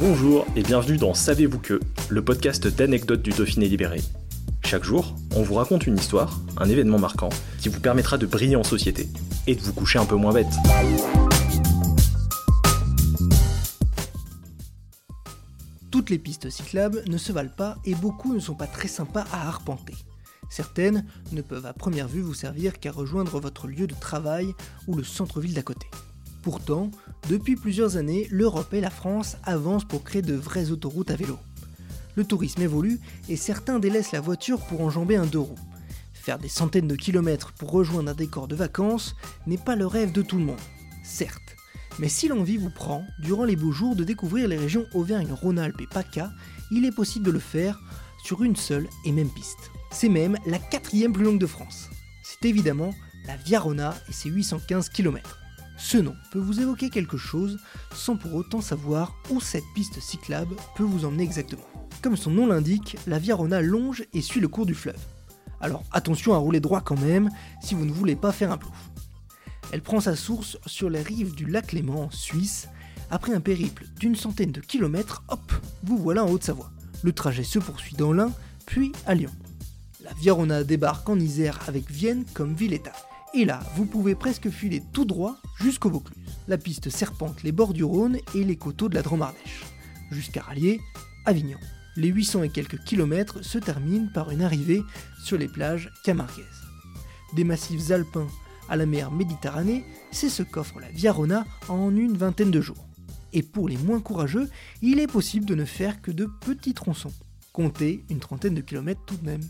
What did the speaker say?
Bonjour et bienvenue dans Savez-vous que, le podcast d'anecdotes du Dauphiné libéré. Chaque jour, on vous raconte une histoire, un événement marquant, qui vous permettra de briller en société et de vous coucher un peu moins bête. Toutes les pistes cyclables ne se valent pas et beaucoup ne sont pas très sympas à arpenter. Certaines ne peuvent à première vue vous servir qu'à rejoindre votre lieu de travail ou le centre-ville d'à côté. Pourtant, depuis plusieurs années, l'Europe et la France avancent pour créer de vraies autoroutes à vélo. Le tourisme évolue et certains délaissent la voiture pour enjamber un deux roues. Faire des centaines de kilomètres pour rejoindre un décor de vacances n'est pas le rêve de tout le monde, certes. Mais si l'envie vous prend, durant les beaux jours, de découvrir les régions Auvergne-Rhône-Alpes et PACA, il est possible de le faire sur une seule et même piste. C'est même la quatrième plus longue de France. C'est évidemment la Via Rona et ses 815 km. Ce nom peut vous évoquer quelque chose sans pour autant savoir où cette piste cyclable peut vous emmener exactement. Comme son nom l'indique, la Via Rona longe et suit le cours du fleuve. Alors attention à rouler droit quand même si vous ne voulez pas faire un plouf. Elle prend sa source sur les rives du lac Léman en Suisse. Après un périple d'une centaine de kilomètres, hop, vous voilà en Haute-Savoie. Le trajet se poursuit dans l'Ain, puis à Lyon. La Via Rona débarque en Isère avec Vienne comme ville-état. Et là, vous pouvez presque filer tout droit jusqu'au Vaucluse. La piste serpente les bords du Rhône et les coteaux de la Dromardèche. Jusqu'à Rallier, Avignon. Les 800 et quelques kilomètres se terminent par une arrivée sur les plages camarguaises. Des massifs alpins à la mer Méditerranée, c'est ce qu'offre la Via Rona en une vingtaine de jours. Et pour les moins courageux, il est possible de ne faire que de petits tronçons. Comptez une trentaine de kilomètres tout de même.